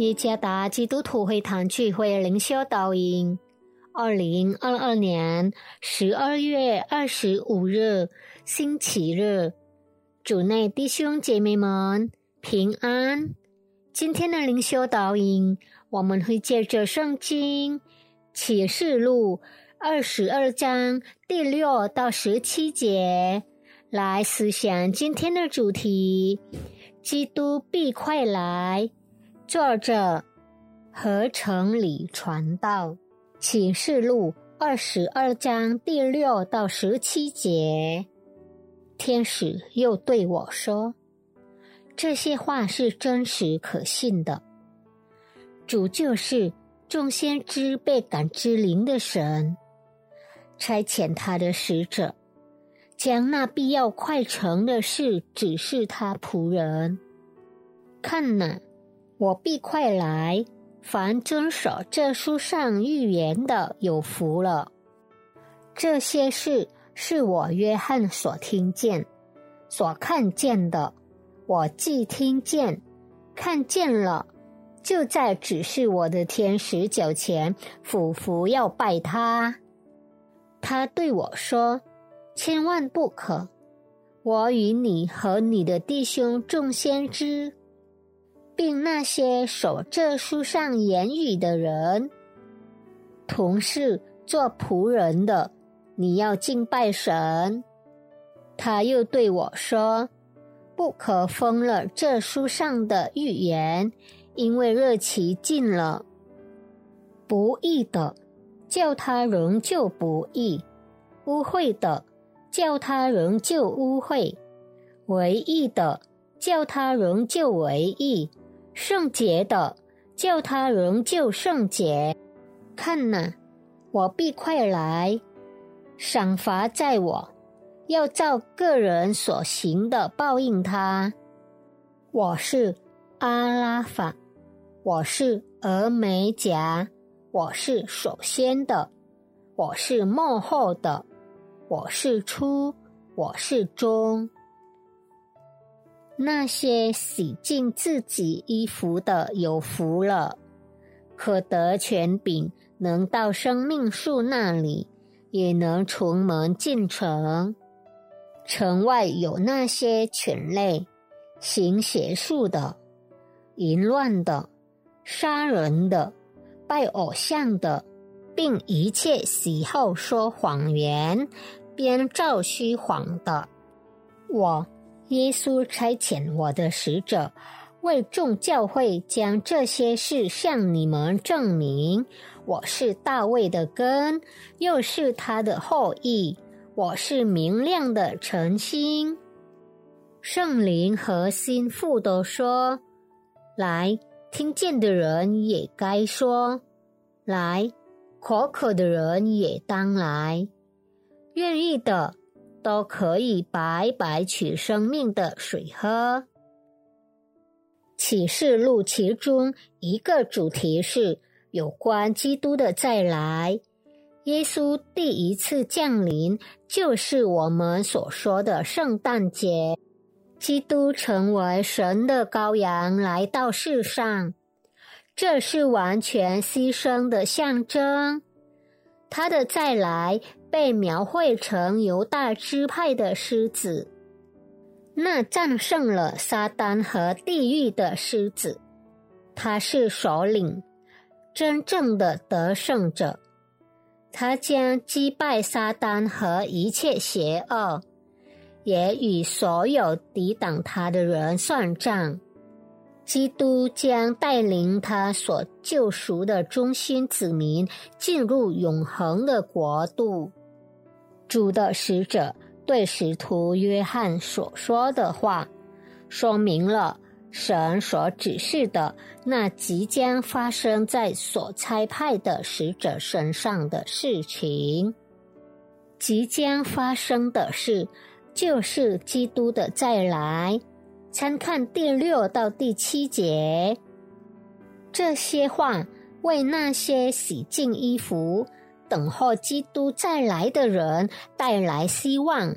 耶加达基督徒会堂聚会灵修导引，二零二二年十二月二十五日星期日，主内弟兄姐妹们平安。今天的灵修导引，我们会借着圣经启示录二十二章第六到十七节来思想今天的主题：基督必快来。作者何成礼传道启示录二十二章第六到十七节，天使又对我说：“这些话是真实可信的。主就是众先知被感知灵的神，差遣他的使者，将那必要快成的事指示他仆人。看哪！”我必快来，凡遵守这书上预言的有福了。这些事是我约翰所听见、所看见的。我既听见、看见了，就在指示我的天使脚前俯伏要拜他。他对我说：“千万不可！我与你和你的弟兄众先知。”并那些守这书上言语的人，同是做仆人的，你要敬拜神。他又对我说：“不可封了这书上的预言，因为热期尽了。不义的，叫他仍旧不义；污秽的，叫他仍旧污秽；唯义的，叫他仍旧唯义。”圣洁的，叫他仍旧圣洁。看呐，我必快来，赏罚在我，要照个人所行的报应他。我是阿拉法，我是峨眉甲，我是首先的，我是幕后的，我是初，我是中。那些洗净自己衣服的有福了，可得权柄，能到生命树那里，也能从门进城。城外有那些犬类，行邪术的、淫乱的、杀人的、拜偶像的，并一切喜好说谎言、编造虚谎的，我。耶稣差遣我的使者，为众教会将这些事向你们证明。我是大卫的根，又是他的后裔。我是明亮的晨星。圣灵和心腹都说：“来，听见的人也该说；来，口渴的人也当来。愿意的。”都可以白白取生命的水喝。启示录其中一个主题是有关基督的再来。耶稣第一次降临，就是我们所说的圣诞节。基督成为神的羔羊来到世上，这是完全牺牲的象征。他的再来。被描绘成犹大支派的狮子，那战胜了撒旦和地狱的狮子，他是首领，真正的得胜者。他将击败撒旦和一切邪恶，也与所有抵挡他的人算账。基督将带领他所救赎的中心子民进入永恒的国度。主的使者对使徒约翰所说的话，说明了神所指示的那即将发生在所差派的使者身上的事情。即将发生的事，就是基督的再来。参看第六到第七节，这些话为那些洗净衣服。等候基督再来的人带来希望。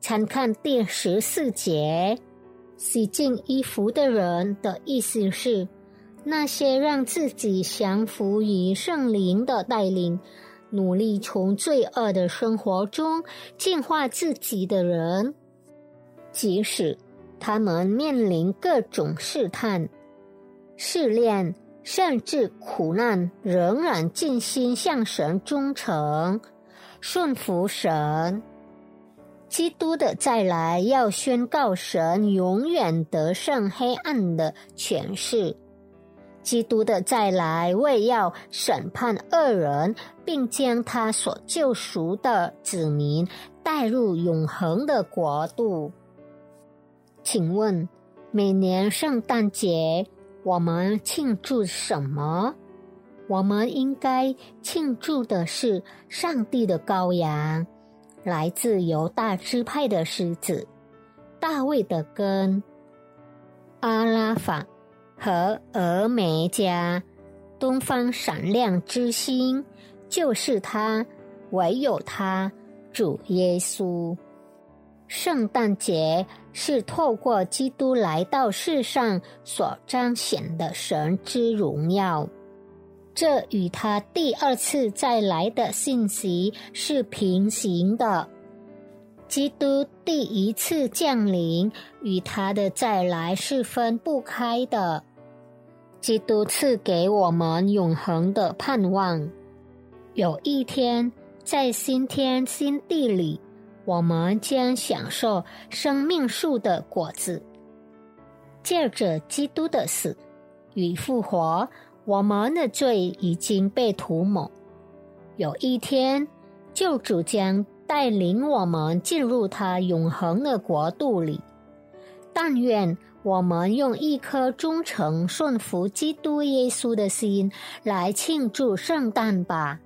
参看第十四节，洗净衣服的人的意思是，那些让自己降服于圣灵的带领，努力从罪恶的生活中净化自己的人，即使他们面临各种试探、试炼，甚至苦难，仍然尽心向神忠诚，顺服神。基督的再来要宣告神永远得胜黑暗的权势。基督的再来为要审判恶人，并将他所救赎的子民带入永恒的国度。请问，每年圣诞节我们庆祝什么？我们应该庆祝的是上帝的羔羊，来自犹大支派的狮子，大卫的根，阿拉法。和峨眉家东方闪亮之星，就是他，唯有他，主耶稣。圣诞节是透过基督来到世上所彰显的神之荣耀，这与他第二次再来的信息是平行的。基督第一次降临与他的再来是分不开的。基督赐给我们永恒的盼望，有一天在新天新地里，我们将享受生命树的果子。借着基督的死与复活，我们的罪已经被涂抹。有一天，救主将带领我们进入他永恒的国度里。但愿。我们用一颗忠诚顺服基督耶稣的心来庆祝圣诞吧。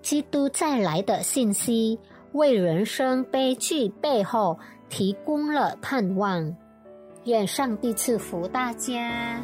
基督再来的信息为人生悲剧背后提供了盼望。愿上帝赐福大家。